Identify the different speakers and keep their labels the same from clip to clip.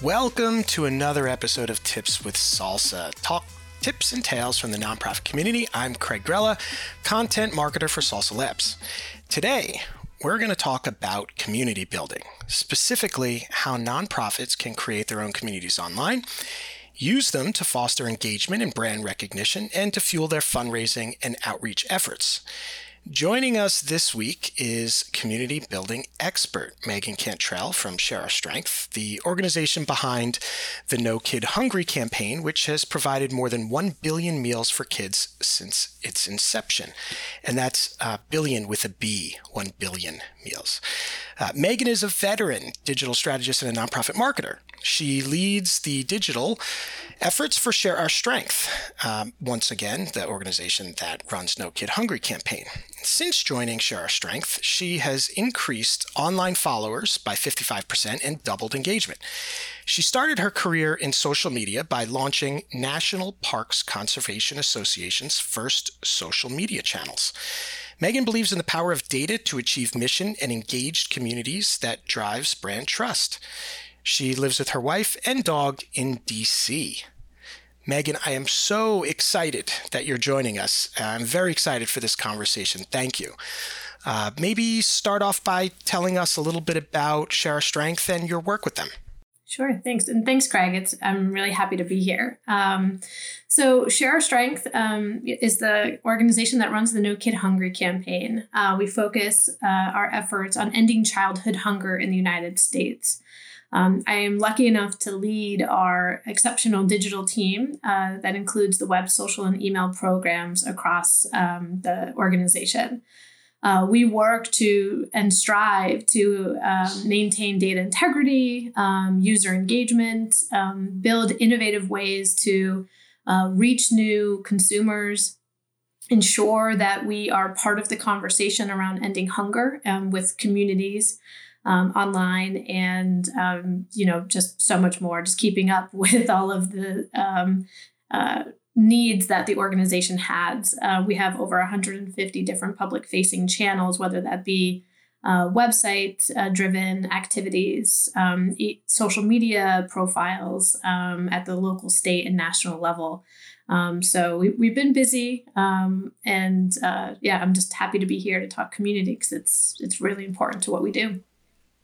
Speaker 1: Welcome to another episode of Tips with Salsa. Talk tips and tales from the nonprofit community. I'm Craig Grella, content marketer for Salsa Labs. Today, we're going to talk about community building, specifically how nonprofits can create their own communities online, use them to foster engagement and brand recognition, and to fuel their fundraising and outreach efforts. Joining us this week is community building expert Megan Cantrell from Share Our Strength, the organization behind the No Kid Hungry campaign, which has provided more than 1 billion meals for kids since its inception. And that's a billion with a B, 1 billion meals. Uh, Megan is a veteran digital strategist and a nonprofit marketer. She leads the digital efforts for Share Our Strength, um, once again, the organization that runs No Kid Hungry campaign. Since joining Share Our Strength, she has increased online followers by 55% and doubled engagement. She started her career in social media by launching National Parks Conservation Association's first social media channels. Megan believes in the power of data to achieve mission and engaged communities that drives brand trust. She lives with her wife and dog in DC. Megan, I am so excited that you're joining us. I'm very excited for this conversation. Thank you. Uh, maybe start off by telling us a little bit about Share Strength and your work with them.
Speaker 2: Sure, thanks, and thanks, Craig. It's I'm really happy to be here. Um, so, Share Our Strength um, is the organization that runs the No Kid Hungry campaign. Uh, we focus uh, our efforts on ending childhood hunger in the United States. Um, I am lucky enough to lead our exceptional digital team uh, that includes the web, social, and email programs across um, the organization. Uh, we work to and strive to um, maintain data integrity, um, user engagement, um, build innovative ways to uh, reach new consumers, ensure that we are part of the conversation around ending hunger um, with communities. Um, online and um, you know just so much more just keeping up with all of the uh, needs that the organization has. Uh, we have over 150 different public facing channels, whether that be uh, website uh, driven activities, um, e- social media profiles um, at the local, state, and national level. Um, so we, have been busy, um, and uh, yeah, I'm just happy to be here to talk community because it's it's really important to what we do.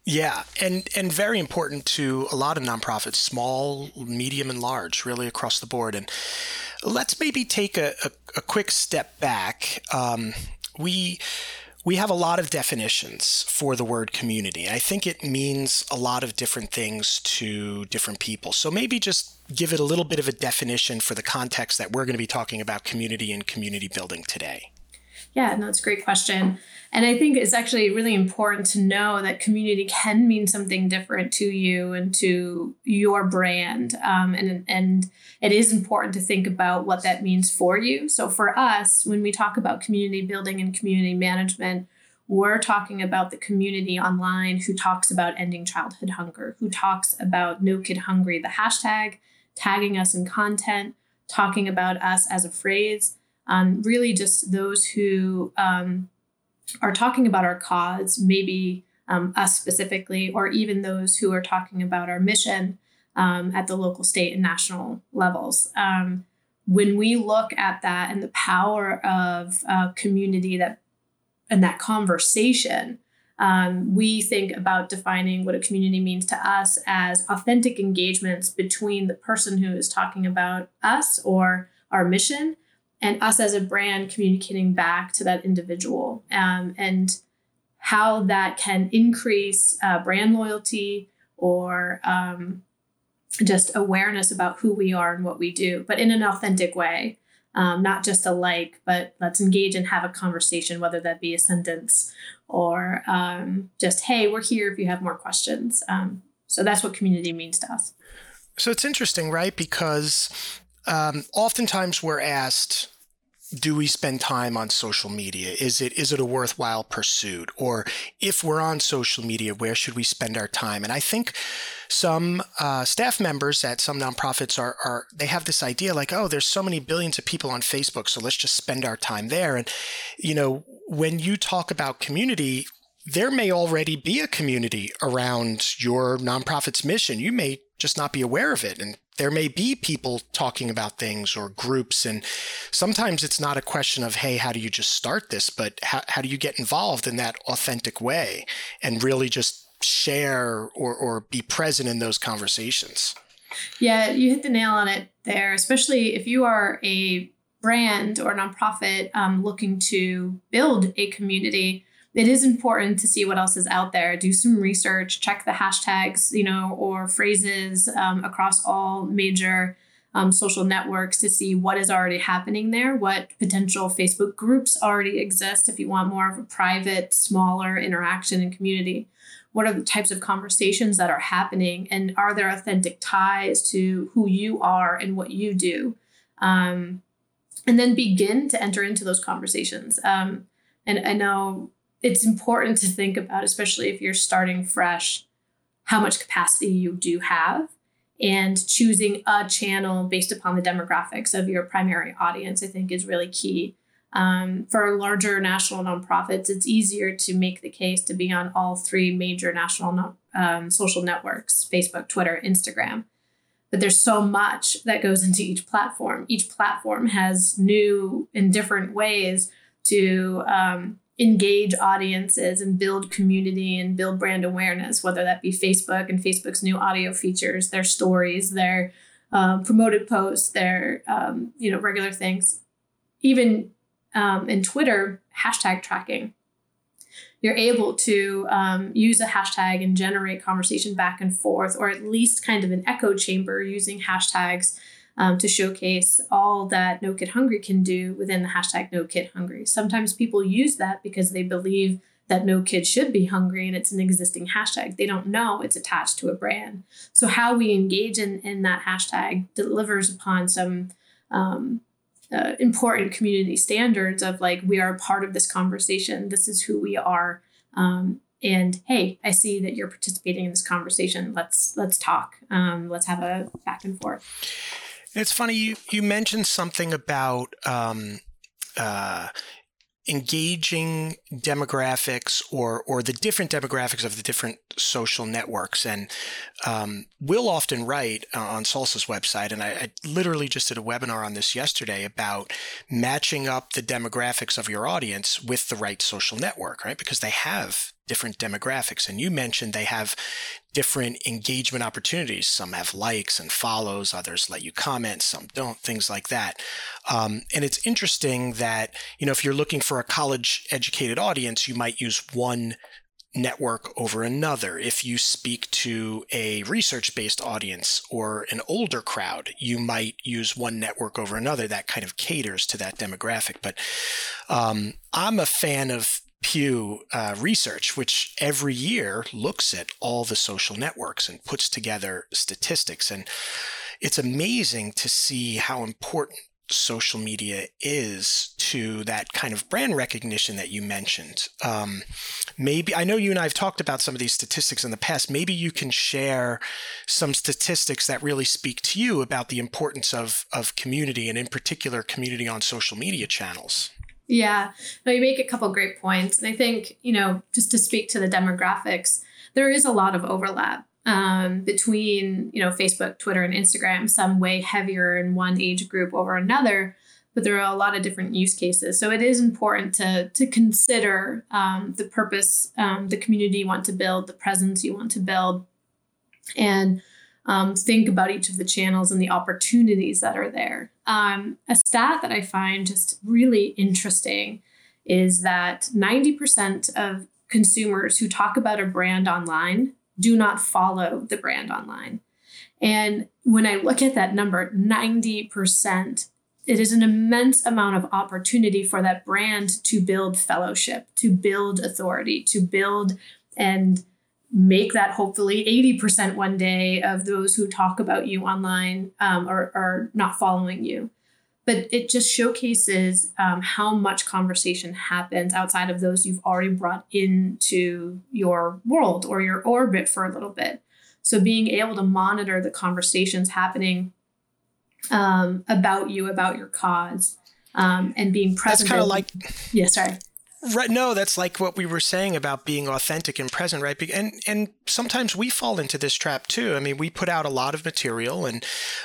Speaker 1: Yeah, and and very important to a lot of nonprofits, small, medium, and large, really across the board. And let's maybe take a, a, a quick step back. Um, we we have a lot of definitions for the word community. I think it means a lot of different things to different people. So maybe just give it a little bit of a definition for the context that we're going to be talking about community and community building today.
Speaker 2: Yeah, no, it's a great question. And I think it's actually really important to know that community can mean something different to you and to your brand. Um, and, and it is important to think about what that means for you. So for us, when we talk about community building and community management, we're talking about the community online who talks about ending childhood hunger, who talks about No Kid Hungry, the hashtag, tagging us in content, talking about us as a phrase. Um, really, just those who um, are talking about our cause, maybe um, us specifically, or even those who are talking about our mission um, at the local, state, and national levels. Um, when we look at that and the power of uh, community that and that conversation, um, we think about defining what a community means to us as authentic engagements between the person who is talking about us or our mission and us as a brand communicating back to that individual um, and how that can increase uh, brand loyalty or um, just awareness about who we are and what we do, but in an authentic way. Um, not just a like, but let's engage and have a conversation, whether that be a sentence or um, just, hey, we're here if you have more questions. Um, so that's what community means to us.
Speaker 1: So it's interesting, right? Because um, oftentimes we're asked, do we spend time on social media? Is it is it a worthwhile pursuit? Or if we're on social media, where should we spend our time? And I think some uh, staff members at some nonprofits are are they have this idea like, oh, there's so many billions of people on Facebook, so let's just spend our time there. And you know, when you talk about community, there may already be a community around your nonprofit's mission. You may just not be aware of it. And there may be people talking about things or groups. And sometimes it's not a question of, hey, how do you just start this? But how, how do you get involved in that authentic way and really just share or, or be present in those conversations?
Speaker 2: Yeah, you hit the nail on it there, especially if you are a brand or nonprofit um, looking to build a community it is important to see what else is out there. Do some research check the hashtags you know or phrases um, across all major um, social networks to see what is already happening there what potential facebook groups already exist if you want more of a private smaller interaction and community. What are the types of conversations that are happening and are there authentic ties to who you are and what you do? Um, and then begin to enter into those conversations. Um, and I know it's important to think about, especially if you're starting fresh, how much capacity you do have and choosing a channel based upon the demographics of your primary audience, I think is really key. Um, for larger national nonprofits, it's easier to make the case to be on all three major national um, social networks Facebook, Twitter, Instagram but there's so much that goes into each platform. Each platform has new and different ways to um, engage audiences and build community and build brand awareness, whether that be Facebook and Facebook's new audio features, their stories, their um, promoted posts, their um, you know regular things, even um, in Twitter hashtag tracking. You're able to um, use a hashtag and generate conversation back and forth, or at least kind of an echo chamber using hashtags um, to showcase all that No Kid Hungry can do within the hashtag No Kid Hungry. Sometimes people use that because they believe that no kid should be hungry and it's an existing hashtag. They don't know it's attached to a brand. So, how we engage in, in that hashtag delivers upon some um, uh, important community standards of like we are a part of this conversation this is who we are um, and hey i see that you're participating in this conversation let's let's talk um, let's have a back and forth
Speaker 1: it's funny you you mentioned something about um, uh, engaging demographics or or the different demographics of the different social networks. And um, we'll often write uh, on salsa's website and I, I, literally just did a webinar on this yesterday about matching up the demographics of your audience with the right social network right? Because they have different demographics. And you mentioned they have different engagement opportunities. Some have likes and follows, others let you comment, some don't, things like that. Um, and it's interesting that, you know, if you're looking for a college educated audience, you might use one network over another. If you speak to a research based audience or an older crowd, you might use one network over another that kind of caters to that demographic. But um, I'm a fan of Pew uh, Research, which every year looks at all the social networks and puts together statistics. And it's amazing to see how important social media is to that kind of brand recognition that you mentioned. Um, maybe I know you and I have talked about some of these statistics in the past. Maybe you can share some statistics that really speak to you about the importance of of community and in particular community on social media channels.
Speaker 2: Yeah, no, you make a couple great points. And I think, you know, just to speak to the demographics, there is a lot of overlap um, between, you know, Facebook, Twitter, and Instagram, some way heavier in one age group over another, but there are a lot of different use cases. So it is important to, to consider um, the purpose, um, the community you want to build, the presence you want to build, and um, think about each of the channels and the opportunities that are there. Um, a stat that I find just really interesting is that 90% of consumers who talk about a brand online do not follow the brand online. And when I look at that number, 90%, it is an immense amount of opportunity for that brand to build fellowship, to build authority, to build and make that hopefully 80% one day of those who talk about you online um, are, are not following you. But it just showcases um, how much conversation happens outside of those you've already brought into your world or your orbit for a little bit. So being able to monitor the conversations happening um, about you, about your cause, um, and being present.
Speaker 1: That's kind of like.
Speaker 2: Yeah, sorry
Speaker 1: Right. No, that's like what we were saying about being authentic and present, right? And and sometimes we fall into this trap too. I mean, we put out a lot of material, and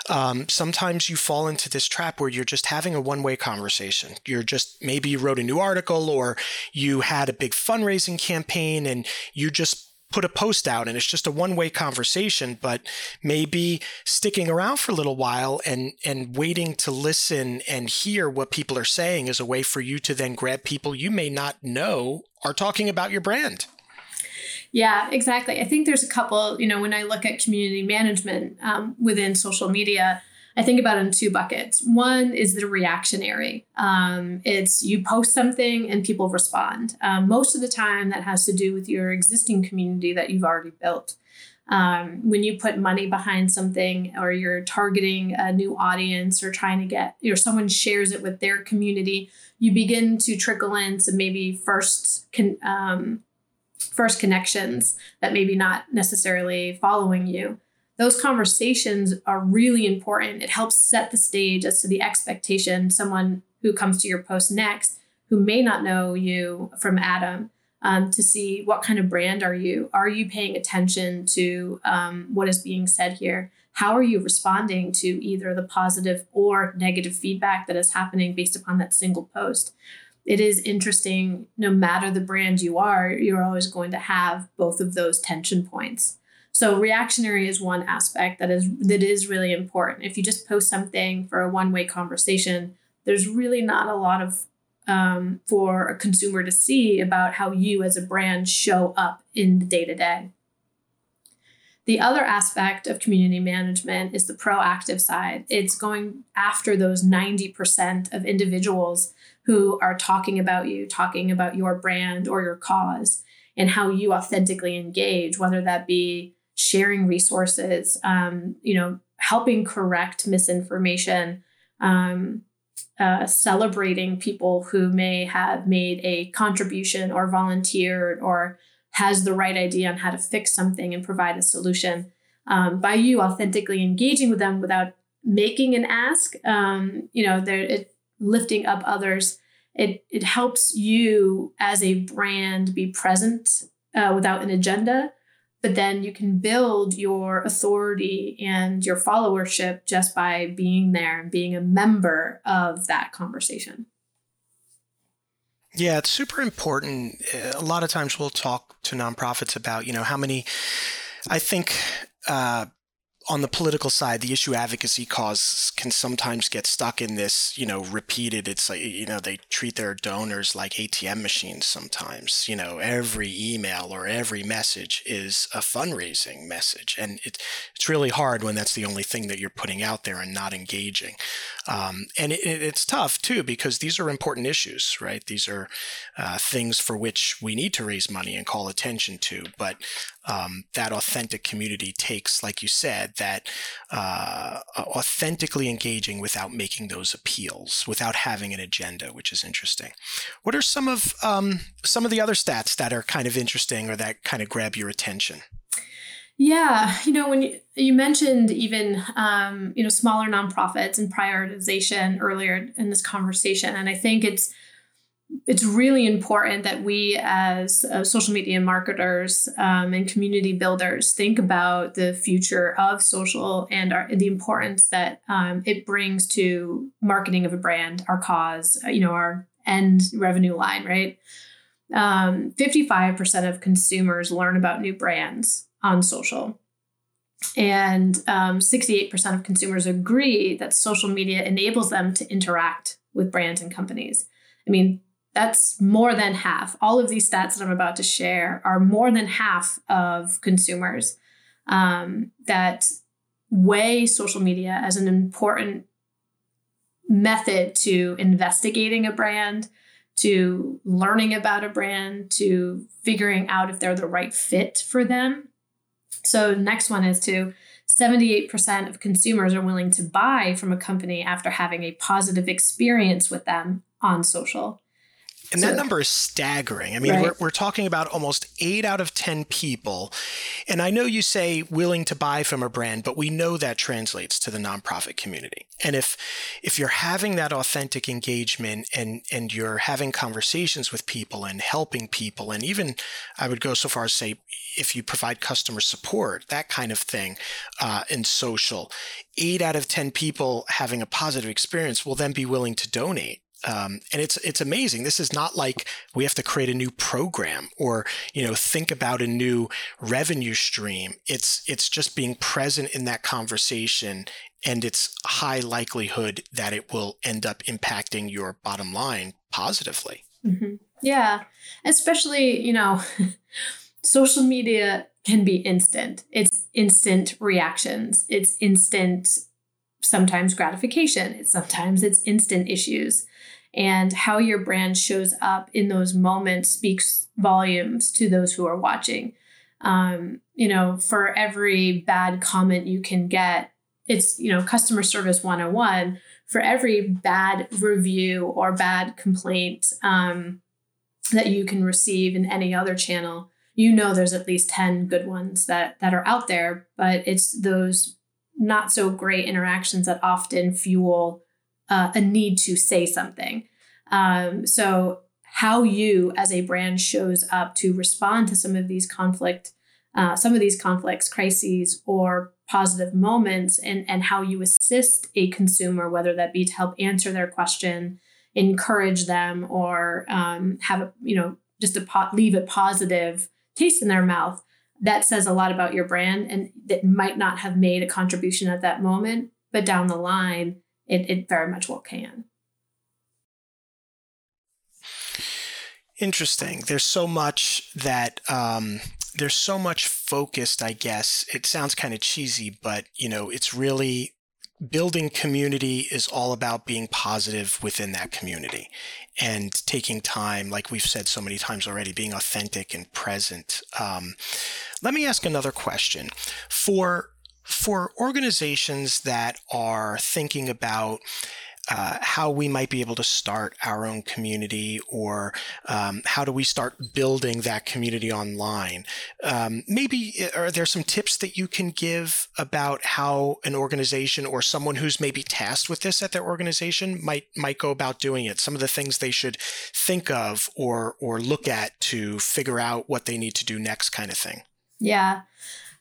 Speaker 1: um, sometimes you fall into this trap where you're just having a one way conversation. You're just maybe you wrote a new article or you had a big fundraising campaign, and you just put a post out and it's just a one-way conversation but maybe sticking around for a little while and and waiting to listen and hear what people are saying is a way for you to then grab people you may not know are talking about your brand.
Speaker 2: Yeah exactly. I think there's a couple you know when i look at community management um, within social media I think about it in two buckets. One is the reactionary. Um, it's you post something and people respond. Um, most of the time, that has to do with your existing community that you've already built. Um, when you put money behind something or you're targeting a new audience or trying to get or someone shares it with their community you begin to trickle in some maybe first con, um, first connections that maybe not necessarily following you those conversations are really important. It helps set the stage as to the expectation someone who comes to your post next who may not know you from Adam um, to see what kind of brand are you? Are you paying attention to um, what is being said here? How are you responding to either the positive or negative feedback that is happening based upon that single post? It is interesting, no matter the brand you are, you're always going to have both of those tension points. So reactionary is one aspect that is that is really important. If you just post something for a one-way conversation, there's really not a lot of um, for a consumer to see about how you as a brand show up in the day to day. The other aspect of community management is the proactive side. It's going after those 90% of individuals who are talking about you, talking about your brand or your cause, and how you authentically engage, whether that be sharing resources, um, you know, helping correct misinformation, um, uh, celebrating people who may have made a contribution or volunteered or has the right idea on how to fix something and provide a solution. Um, by you authentically engaging with them without making an ask, um, you know, they're it, lifting up others. It it helps you as a brand be present uh, without an agenda but then you can build your authority and your followership just by being there and being a member of that conversation.
Speaker 1: Yeah, it's super important. A lot of times we'll talk to nonprofits about, you know, how many, I think, uh, on the political side, the issue advocacy cause can sometimes get stuck in this, you know, repeated. It's like, you know, they treat their donors like ATM machines sometimes. You know, every email or every message is a fundraising message. And it, it's really hard when that's the only thing that you're putting out there and not engaging. Um, and it, it's tough too, because these are important issues, right? These are uh, things for which we need to raise money and call attention to. But um, that authentic community takes, like you said, that uh, authentically engaging without making those appeals, without having an agenda, which is interesting. What are some of um, some of the other stats that are kind of interesting or that kind of grab your attention?
Speaker 2: Yeah, you know, when you, you mentioned even um, you know smaller nonprofits and prioritization earlier in this conversation, and I think it's it's really important that we as uh, social media marketers um, and community builders think about the future of social and our, the importance that um, it brings to marketing of a brand our cause uh, you know our end revenue line right? Um, 55% of consumers learn about new brands on social. And 68% um, of consumers agree that social media enables them to interact with brands and companies. I mean that's more than half. All of these stats that I'm about to share are more than half of consumers um, that weigh social media as an important method to investigating a brand, to learning about a brand, to figuring out if they're the right fit for them. So, next one is to 78% of consumers are willing to buy from a company after having a positive experience with them on social.
Speaker 1: And that number is staggering. I mean, right. we're, we're talking about almost eight out of 10 people. And I know you say willing to buy from a brand, but we know that translates to the nonprofit community. And if if you're having that authentic engagement and, and you're having conversations with people and helping people, and even I would go so far as say, if you provide customer support, that kind of thing uh, in social, eight out of 10 people having a positive experience will then be willing to donate um, and it's it's amazing. This is not like we have to create a new program or you know think about a new revenue stream. It's it's just being present in that conversation, and it's high likelihood that it will end up impacting your bottom line positively.
Speaker 2: Mm-hmm. Yeah, especially you know, social media can be instant. It's instant reactions. It's instant sometimes gratification. It's sometimes it's instant issues and how your brand shows up in those moments speaks volumes to those who are watching. Um, you know, for every bad comment you can get, it's, you know, customer service 101. For every bad review or bad complaint um, that you can receive in any other channel, you know there's at least 10 good ones that that are out there, but it's those not so great interactions that often fuel uh, a need to say something. Um, so, how you as a brand shows up to respond to some of these conflict, uh, some of these conflicts, crises, or positive moments, and and how you assist a consumer, whether that be to help answer their question, encourage them, or um, have a you know just a po- leave a positive taste in their mouth. That says a lot about your brand, and that might not have made a contribution at that moment, but down the line it, it very much well can.
Speaker 1: Interesting. There's so much that um, there's so much focused. I guess it sounds kind of cheesy, but you know, it's really building community is all about being positive within that community and taking time, like we've said so many times already, being authentic and present. Um, let me ask another question for for organizations that are thinking about uh, how we might be able to start our own community or um, how do we start building that community online. Um, maybe uh, are there some tips that you can give about how an organization or someone who's maybe tasked with this at their organization might might go about doing it? Some of the things they should think of or or look at to figure out what they need to do next, kind of thing.
Speaker 2: Yeah.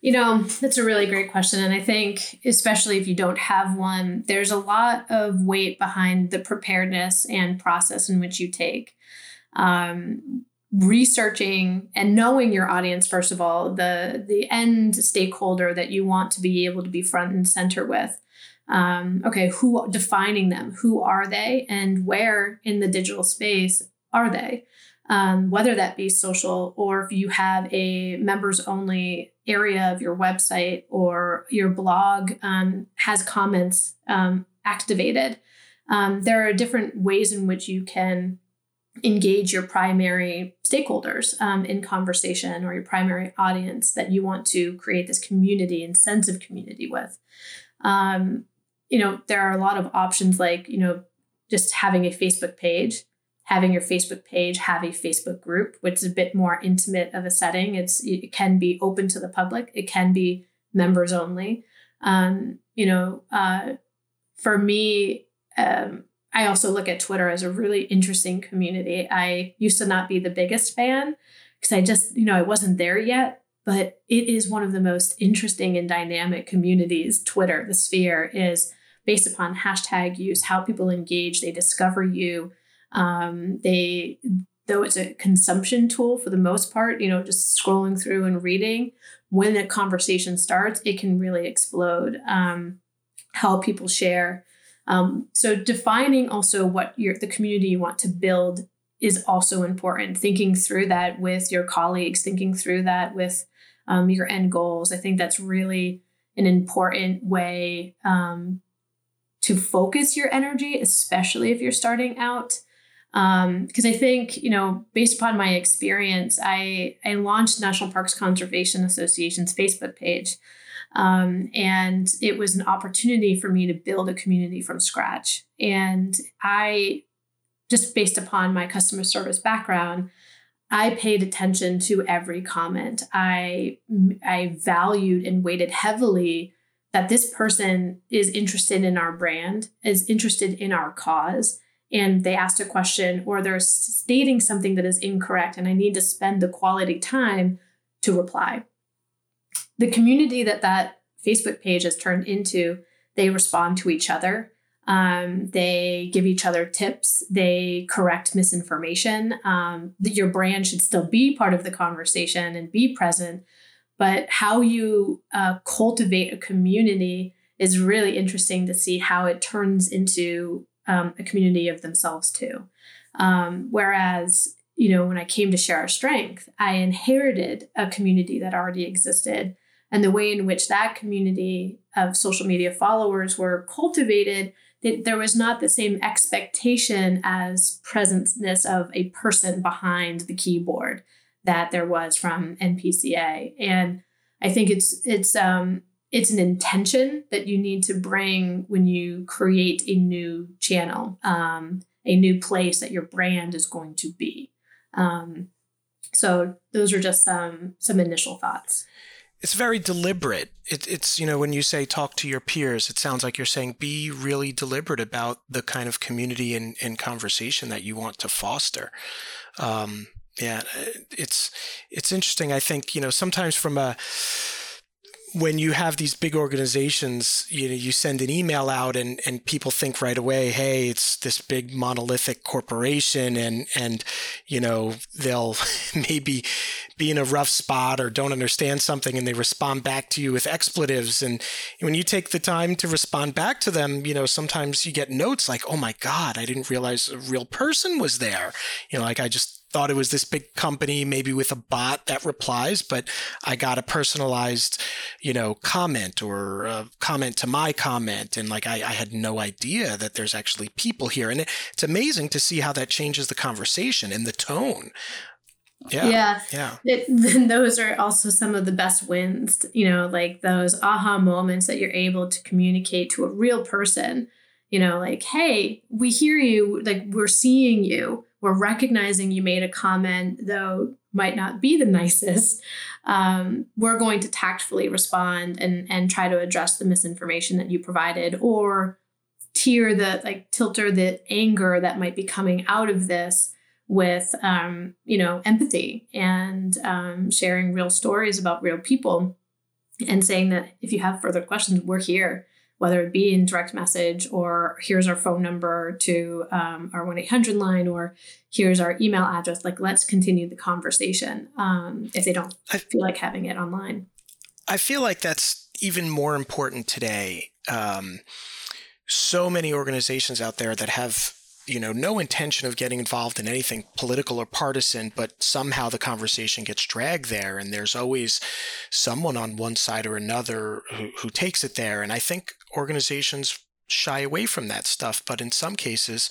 Speaker 2: You know, that's a really great question. And I think, especially if you don't have one, there's a lot of weight behind the preparedness and process in which you take. Um, researching and knowing your audience first of all the the end stakeholder that you want to be able to be front and center with um, okay who defining them who are they and where in the digital space are they um, whether that be social or if you have a members only area of your website or your blog um, has comments um, activated. Um, there are different ways in which you can engage your primary stakeholders um, in conversation or your primary audience that you want to create this community and sense of community with. Um, you know, there are a lot of options like, you know, just having a Facebook page having your Facebook page have a Facebook group, which is a bit more intimate of a setting. It's it can be open to the public. It can be members only. Um, you know, uh, for me, um, I also look at Twitter as a really interesting community. I used to not be the biggest fan because I just, you know, I wasn't there yet. But it is one of the most interesting and dynamic communities. Twitter, the sphere, is based upon hashtag use, how people engage, they discover you, um, they, though it's a consumption tool for the most part, you know, just scrolling through and reading, when a conversation starts, it can really explode. Um, how people share. Um, so defining also what your the community you want to build is also important. Thinking through that with your colleagues, thinking through that with um, your end goals. I think that's really an important way um, to focus your energy, especially if you're starting out because um, I think you know, based upon my experience, I I launched National Parks Conservation Association's Facebook page, um, and it was an opportunity for me to build a community from scratch. And I just based upon my customer service background, I paid attention to every comment. I I valued and weighted heavily that this person is interested in our brand, is interested in our cause, and they asked a question or they're stating something that is incorrect, and I need to spend the quality time to reply. The community that that Facebook page has turned into, they respond to each other. Um, they give each other tips. They correct misinformation. Um, your brand should still be part of the conversation and be present, but how you uh, cultivate a community is really interesting to see how it turns into um, a community of themselves too. Um, whereas, you know, when I came to Share Our Strength, I inherited a community that already existed. And the way in which that community of social media followers were cultivated, that there was not the same expectation as presenceness of a person behind the keyboard that there was from NPCA. And I think it's it's um, it's an intention that you need to bring when you create a new channel, um, a new place that your brand is going to be. Um, so those are just some some initial thoughts.
Speaker 1: It's very deliberate. It, it's you know when you say talk to your peers, it sounds like you're saying be really deliberate about the kind of community and, and conversation that you want to foster. Um, yeah, it's it's interesting. I think you know sometimes from a when you have these big organizations, you know, you send an email out and, and people think right away, hey, it's this big monolithic corporation and and you know, they'll maybe be in a rough spot or don't understand something and they respond back to you with expletives. And when you take the time to respond back to them, you know, sometimes you get notes like, oh my God, I didn't realize a real person was there. You know, like I just thought it was this big company, maybe with a bot that replies, but I got a personalized, you know, comment or a comment to my comment. And like, I, I had no idea that there's actually people here. And it, it's amazing to see how that changes the conversation and the tone.
Speaker 2: Yeah. Yeah. Yeah. It, those are also some of the best wins, you know, like those aha moments that you're able to communicate to a real person, you know, like, hey, we hear you, like, we're seeing you we're recognizing you made a comment, though might not be the nicest, um, we're going to tactfully respond and and try to address the misinformation that you provided or tear the like tilter the anger that might be coming out of this with um, you know empathy and um, sharing real stories about real people and saying that if you have further questions we're here whether it be in direct message or here's our phone number to um, our 1-800 line or here's our email address like let's continue the conversation um, if they don't I, feel like having it online
Speaker 1: i feel like that's even more important today um, so many organizations out there that have you know, no intention of getting involved in anything political or partisan, but somehow the conversation gets dragged there, and there's always someone on one side or another who, who takes it there. And I think organizations shy away from that stuff, but in some cases,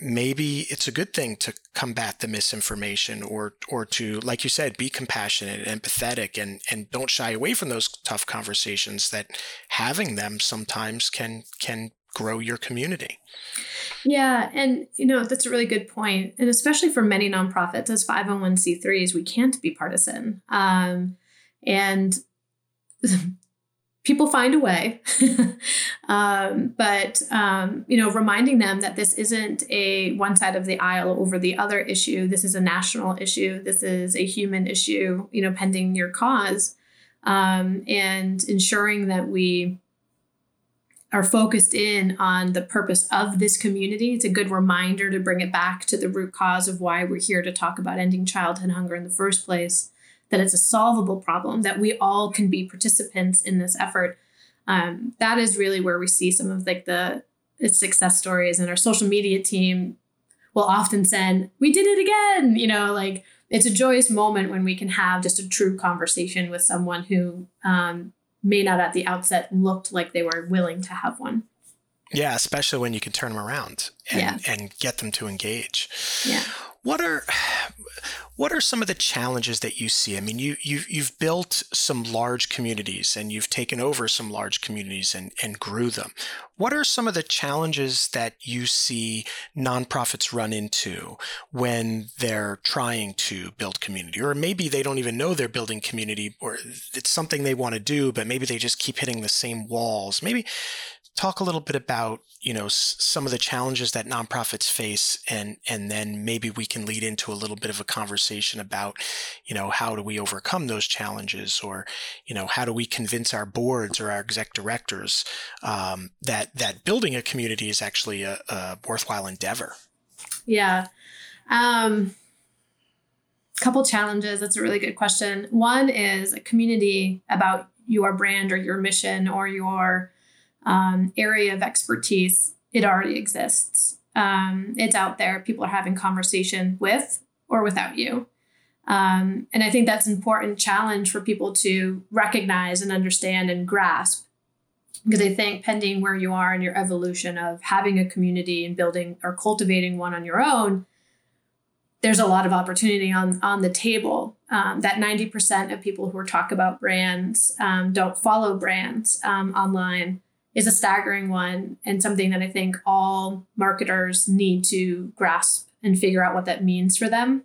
Speaker 1: maybe it's a good thing to combat the misinformation or or to like you said be compassionate and empathetic and and don't shy away from those tough conversations that having them sometimes can can grow your community.
Speaker 2: Yeah, and you know that's a really good point, and especially for many nonprofits as 501c3s, we can't be partisan, um, and people find a way. um, but um, you know, reminding them that this isn't a one side of the aisle over the other issue. This is a national issue. This is a human issue. You know, pending your cause, um, and ensuring that we are focused in on the purpose of this community. It's a good reminder to bring it back to the root cause of why we're here to talk about ending childhood hunger in the first place, that it's a solvable problem, that we all can be participants in this effort. Um, that is really where we see some of like the success stories and our social media team will often send, we did it again, you know, like it's a joyous moment when we can have just a true conversation with someone who um, may not at the outset looked like they were willing to have one.
Speaker 1: Yeah, especially when you can turn them around and, yeah. and get them to engage.
Speaker 2: Yeah.
Speaker 1: What are what are some of the challenges that you see? I mean, you you've you've built some large communities and you've taken over some large communities and and grew them. What are some of the challenges that you see nonprofits run into when they're trying to build community, or maybe they don't even know they're building community, or it's something they want to do, but maybe they just keep hitting the same walls. Maybe talk a little bit about you know some of the challenges that nonprofits face and and then maybe we can lead into a little bit of a conversation about you know how do we overcome those challenges or you know how do we convince our boards or our exec directors um, that that building a community is actually a, a worthwhile endeavor?
Speaker 2: Yeah. Um couple challenges. That's a really good question. One is a community about your brand or your mission or your um, area of expertise, it already exists. Um, it's out there. People are having conversation with or without you. Um, and I think that's an important challenge for people to recognize and understand and grasp. Because I think, pending where you are in your evolution of having a community and building or cultivating one on your own, there's a lot of opportunity on on the table. Um, that 90% of people who talk about brands um, don't follow brands um, online is a staggering one and something that I think all marketers need to grasp and figure out what that means for them.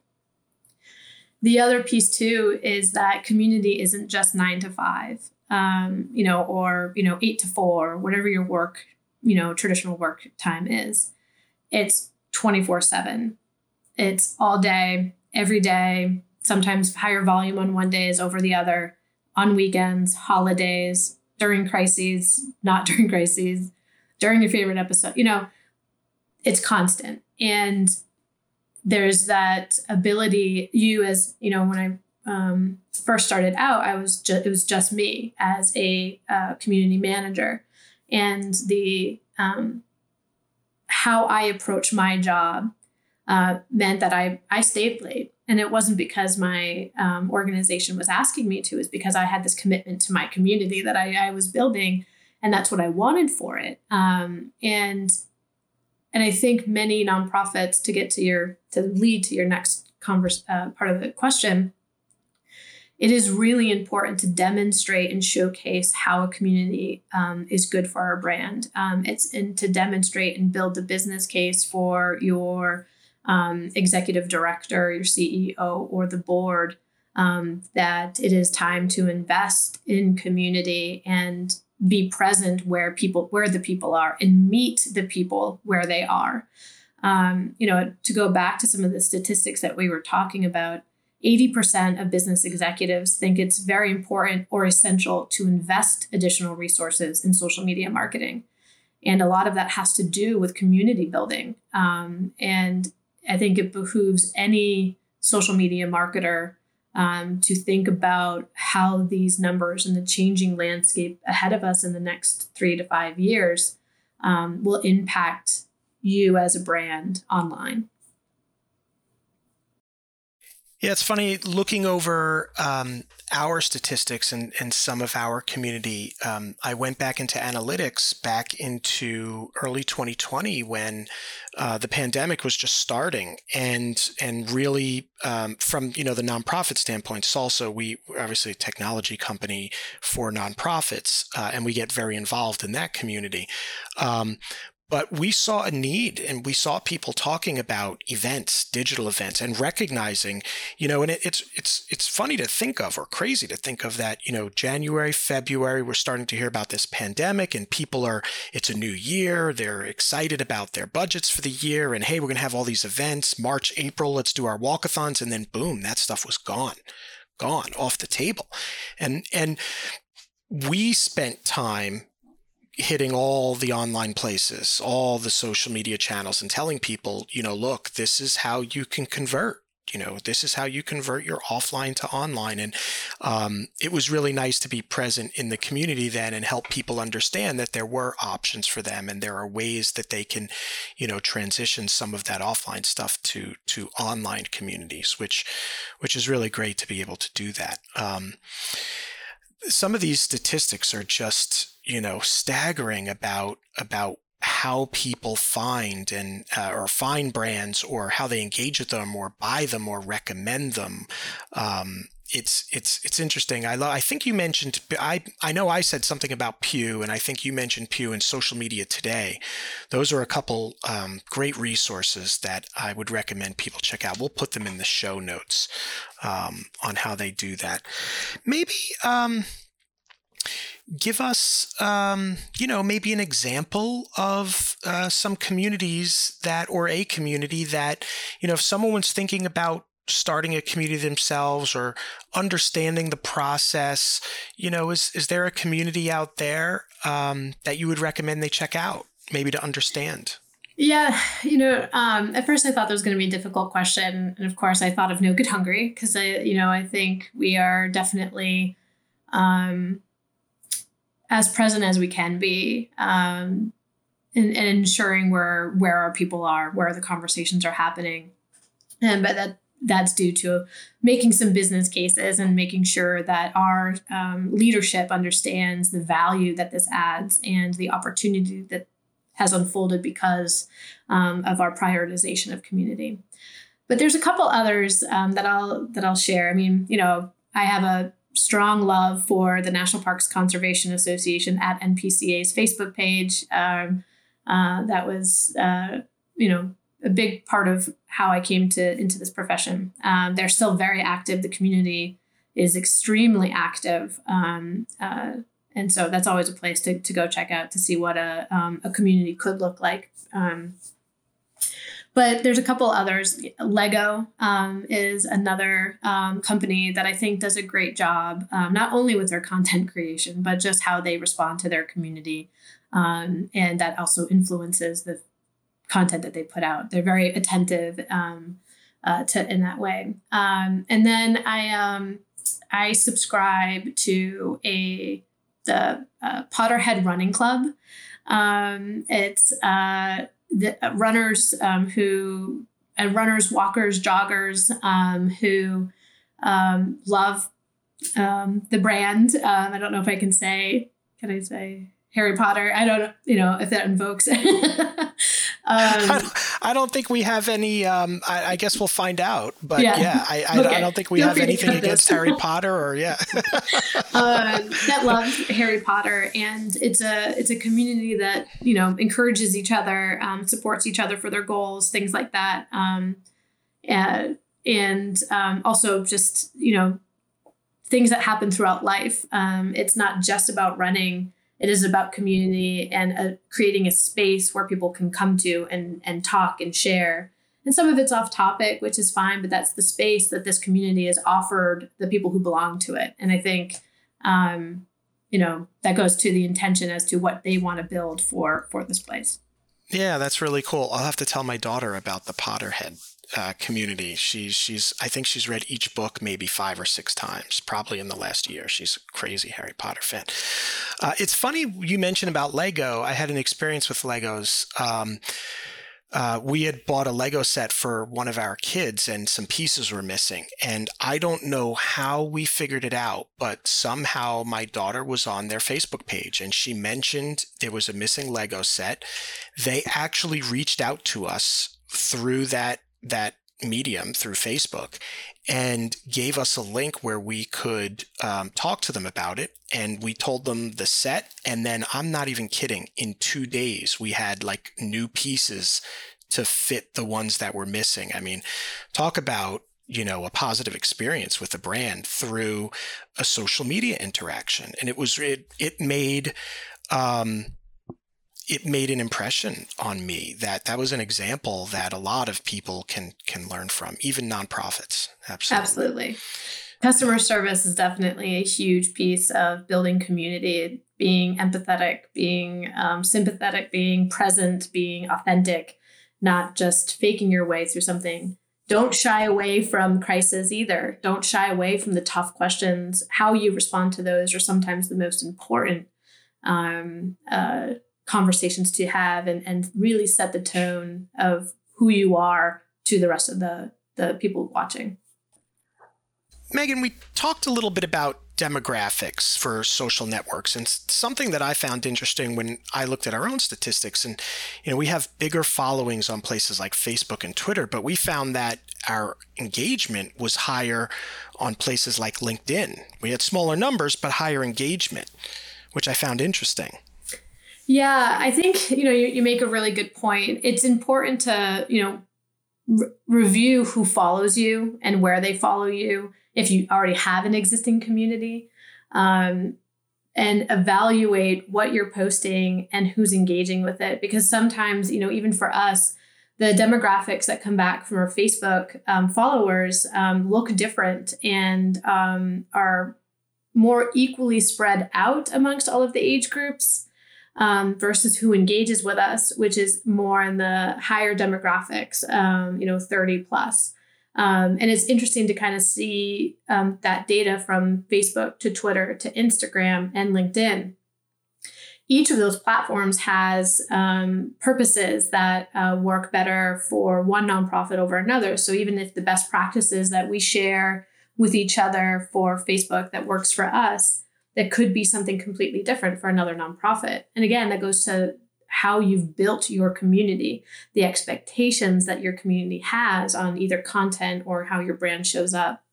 Speaker 2: The other piece too is that community isn't just nine to five, um, you know, or you know eight to four, whatever your work, you know, traditional work time is. It's twenty four seven. It's all day, every day. Sometimes higher volume on one day is over the other. On weekends, holidays, during crises, not during crises, during your favorite episode. You know, it's constant. And there's that ability, you as, you know, when I um, first started out, I was just, it was just me as a uh, community manager. And the, um, how I approach my job uh, meant that I, I stayed late and it wasn't because my um, organization was asking me to, it's because I had this commitment to my community that I, I was building, and that's what I wanted for it. Um, and and I think many nonprofits to get to your to lead to your next converse uh, part of the question. It is really important to demonstrate and showcase how a community um, is good for our brand. Um, it's and to demonstrate and build the business case for your um, executive director, your CEO, or the board um, that it is time to invest in community and be present where people where the people are and meet the people where they are. Um, you know, to go back to some of the statistics that we were talking about, 80% of business executives think it's very important or essential to invest additional resources in social media marketing. And a lot of that has to do with community building. Um, and I think it behooves any social media marketer um, to think about how these numbers and the changing landscape ahead of us in the next three to five years um, will impact you as a brand online.
Speaker 1: Yeah, it's funny looking over um, our statistics and, and some of our community. Um, I went back into analytics back into early 2020 when uh, the pandemic was just starting, and and really um, from you know the nonprofit standpoint, Salsa, we obviously a technology company for nonprofits, uh, and we get very involved in that community. But we saw a need and we saw people talking about events digital events and recognizing you know and it, it's it's it's funny to think of or crazy to think of that you know january february we're starting to hear about this pandemic and people are it's a new year they're excited about their budgets for the year and hey we're to have all these events march april let's do our walkathons and then boom that stuff was gone gone off the table. And and we spent time hitting all the online places, all the social media channels, and telling people, you know, look, this is how you can convert. You know, this is how you convert your offline to online. And um, it was really nice to be present in the community then and help people understand that there were options for them and there are ways that they can, you know, transition some of that offline stuff to to online communities, which which is really great to be able to do that. Um, some of these statistics are just you know staggering about about how people find and uh, or find brands or how they engage with them or buy them or recommend them um, it's it's it's interesting. I lo- I think you mentioned I I know I said something about Pew, and I think you mentioned Pew and social media today. Those are a couple um, great resources that I would recommend people check out. We'll put them in the show notes um, on how they do that. Maybe. Um, give us, um, you know, maybe an example of uh, some communities that, or a community that, you know, if someone was thinking about starting a community themselves or understanding the process you know is is there a community out there um, that you would recommend they check out maybe to understand?
Speaker 2: Yeah, you know, um, at first I thought that was going to be a difficult question, and of course I thought of No Kid Hungry because I, you know, I think we are definitely um, as present as we can be um, in, in ensuring where where our people are, where the conversations are happening, and but that that's due to making some business cases and making sure that our um, leadership understands the value that this adds and the opportunity that has unfolded because um, of our prioritization of community. But there's a couple others um, that I'll that I'll share. I mean, you know, I have a strong love for the National Parks Conservation Association at NPCA's Facebook page. Um, uh, that was, uh, you know, a big part of how I came to into this profession. Um, they're still very active. The community is extremely active, um, uh, and so that's always a place to, to go check out to see what a um, a community could look like. Um, but there's a couple others. Lego um, is another um, company that I think does a great job, not only with their content creation, but just how they respond to their community. and that also influences the content that they put out. They're very attentive um, uh, to in that way. Um, and then I um, I subscribe to a the uh, Potterhead Running Club. Um, it's uh, the runners um, who and runners, walkers, joggers um, who um, love um, the brand. Um, I don't know if I can say. Can I say Harry Potter. I don't, you know, if that invokes. um,
Speaker 1: I don't think we have any. Um, I, I, guess we'll find out. But yeah, yeah I, I, okay. I, don't think we have anything against Harry Potter or yeah.
Speaker 2: uh, that loves Harry Potter, and it's a it's a community that you know encourages each other, um, supports each other for their goals, things like that, um, and, and um, also just you know things that happen throughout life. Um, it's not just about running it is about community and uh, creating a space where people can come to and, and talk and share. And some of it's off topic, which is fine, but that's the space that this community has offered the people who belong to it. And I think, um, you know, that goes to the intention as to what they want to build for for this place.
Speaker 1: Yeah, that's really cool. I'll have to tell my daughter about the Potterhead uh, community. She's she's I think she's read each book maybe five or six times, probably in the last year. She's a crazy Harry Potter fan. Uh, it's funny you mentioned about Lego. I had an experience with Legos. Um, uh, we had bought a Lego set for one of our kids and some pieces were missing. And I don't know how we figured it out, but somehow my daughter was on their Facebook page and she mentioned there was a missing Lego set. They actually reached out to us through that that medium through Facebook and gave us a link where we could um, talk to them about it. And we told them the set. And then I'm not even kidding. In two days, we had like new pieces to fit the ones that were missing. I mean, talk about you know a positive experience with the brand through a social media interaction and it was it it made um it made an impression on me that that was an example that a lot of people can can learn from, even nonprofits. Absolutely.
Speaker 2: Absolutely. Customer service is definitely a huge piece of building community, being empathetic, being um, sympathetic, being present, being authentic, not just faking your way through something. Don't shy away from crisis either. Don't shy away from the tough questions. How you respond to those are sometimes the most important um, uh, conversations to have and, and really set the tone of who you are to the rest of the, the people watching.
Speaker 1: Megan, we talked a little bit about demographics for social networks and something that I found interesting when I looked at our own statistics and you know we have bigger followings on places like Facebook and Twitter but we found that our engagement was higher on places like LinkedIn. We had smaller numbers but higher engagement, which I found interesting.
Speaker 2: Yeah, I think you know you, you make a really good point. It's important to you know re- review who follows you and where they follow you if you already have an existing community, um, and evaluate what you're posting and who's engaging with it. Because sometimes you know even for us, the demographics that come back from our Facebook um, followers um, look different and um, are more equally spread out amongst all of the age groups um, versus who engages with us, which is more in the higher demographics, um, you know, 30 plus. Um, and it's interesting to kind of see um, that data from Facebook to Twitter to Instagram and LinkedIn. Each of those platforms has um, purposes that uh, work better for one nonprofit over another. So even if the best practices that we share with each other for Facebook that works for us that could be something completely different for another nonprofit. And again, that goes to how you've built your community, the expectations that your community has on either content or how your brand shows up.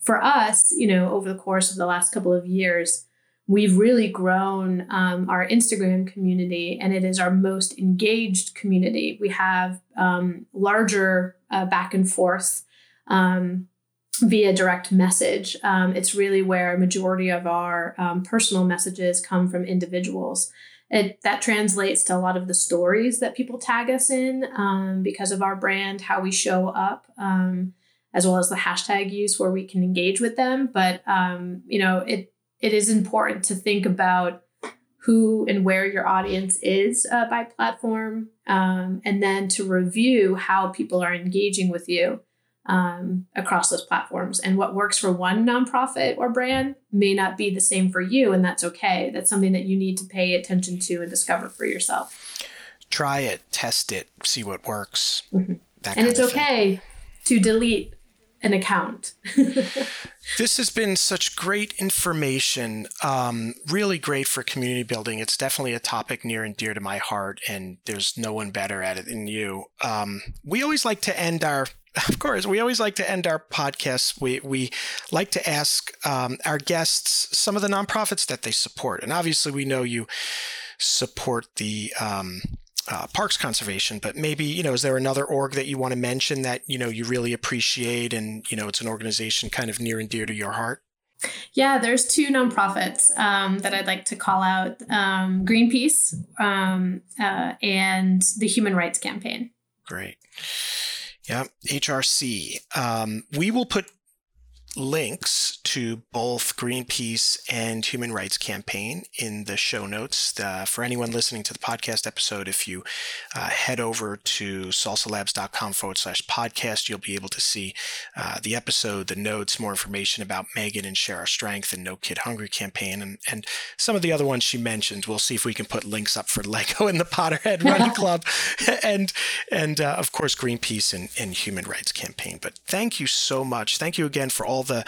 Speaker 2: For us, you know, over the course of the last couple of years, we've really grown um, our Instagram community, and it is our most engaged community. We have um, larger uh, back and forth um, via direct message. Um, it's really where a majority of our um, personal messages come from individuals. It, that translates to a lot of the stories that people tag us in um, because of our brand, how we show up, um, as well as the hashtag use where we can engage with them. But um, you know, it it is important to think about who and where your audience is uh, by platform, um, and then to review how people are engaging with you um, across those platforms. And what works for one nonprofit or brand may not be the same for you, and that's okay. That's something that you need to pay attention to and discover for yourself.
Speaker 1: Try it, test it, see what works.
Speaker 2: Mm-hmm. and it's okay to delete an account.
Speaker 1: this has been such great information, um, really great for community building. It's definitely a topic near and dear to my heart, and there's no one better at it than you. Um, we always like to end our of course, we always like to end our podcasts. We we like to ask um, our guests some of the nonprofits that they support, and obviously, we know you support the um, uh, parks conservation. But maybe you know, is there another org that you want to mention that you know you really appreciate, and you know, it's an organization kind of near and dear to your heart?
Speaker 2: Yeah, there's two nonprofits um, that I'd like to call out: um, Greenpeace um, uh, and the Human Rights Campaign.
Speaker 1: Great. Yeah, HRC. Um, we will put links to both Greenpeace and Human Rights Campaign in the show notes. Uh, for anyone listening to the podcast episode, if you uh, head over to salsalabs.com forward slash podcast, you'll be able to see uh, the episode, the notes, more information about Megan and Share Our Strength and No Kid Hungry campaign, and, and some of the other ones she mentioned. We'll see if we can put links up for Lego and the Potterhead Running Club and, and uh, of course, Greenpeace and, and Human Rights Campaign. But thank you so much. Thank you again for all the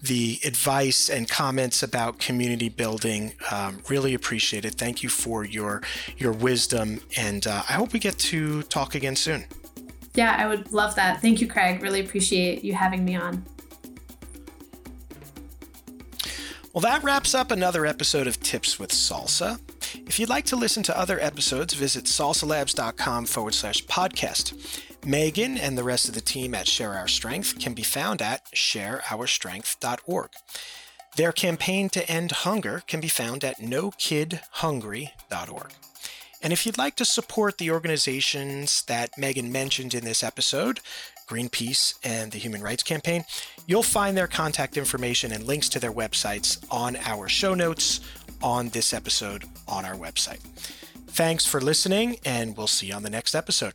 Speaker 1: the advice and comments about community building. Um, really appreciate it. Thank you for your your wisdom, and uh, I hope we get to talk again soon.
Speaker 2: Yeah, I would love that. Thank you, Craig. Really appreciate you having me on.
Speaker 1: Well, that wraps up another episode of Tips with Salsa. If you'd like to listen to other episodes, visit salsalabs.com forward slash podcast. Megan and the rest of the team at Share Our Strength can be found at shareourstrength.org. Their campaign to end hunger can be found at nokidhungry.org. And if you'd like to support the organizations that Megan mentioned in this episode, Greenpeace and the Human Rights Campaign, you'll find their contact information and links to their websites on our show notes on this episode on our website. Thanks for listening, and we'll see you on the next episode.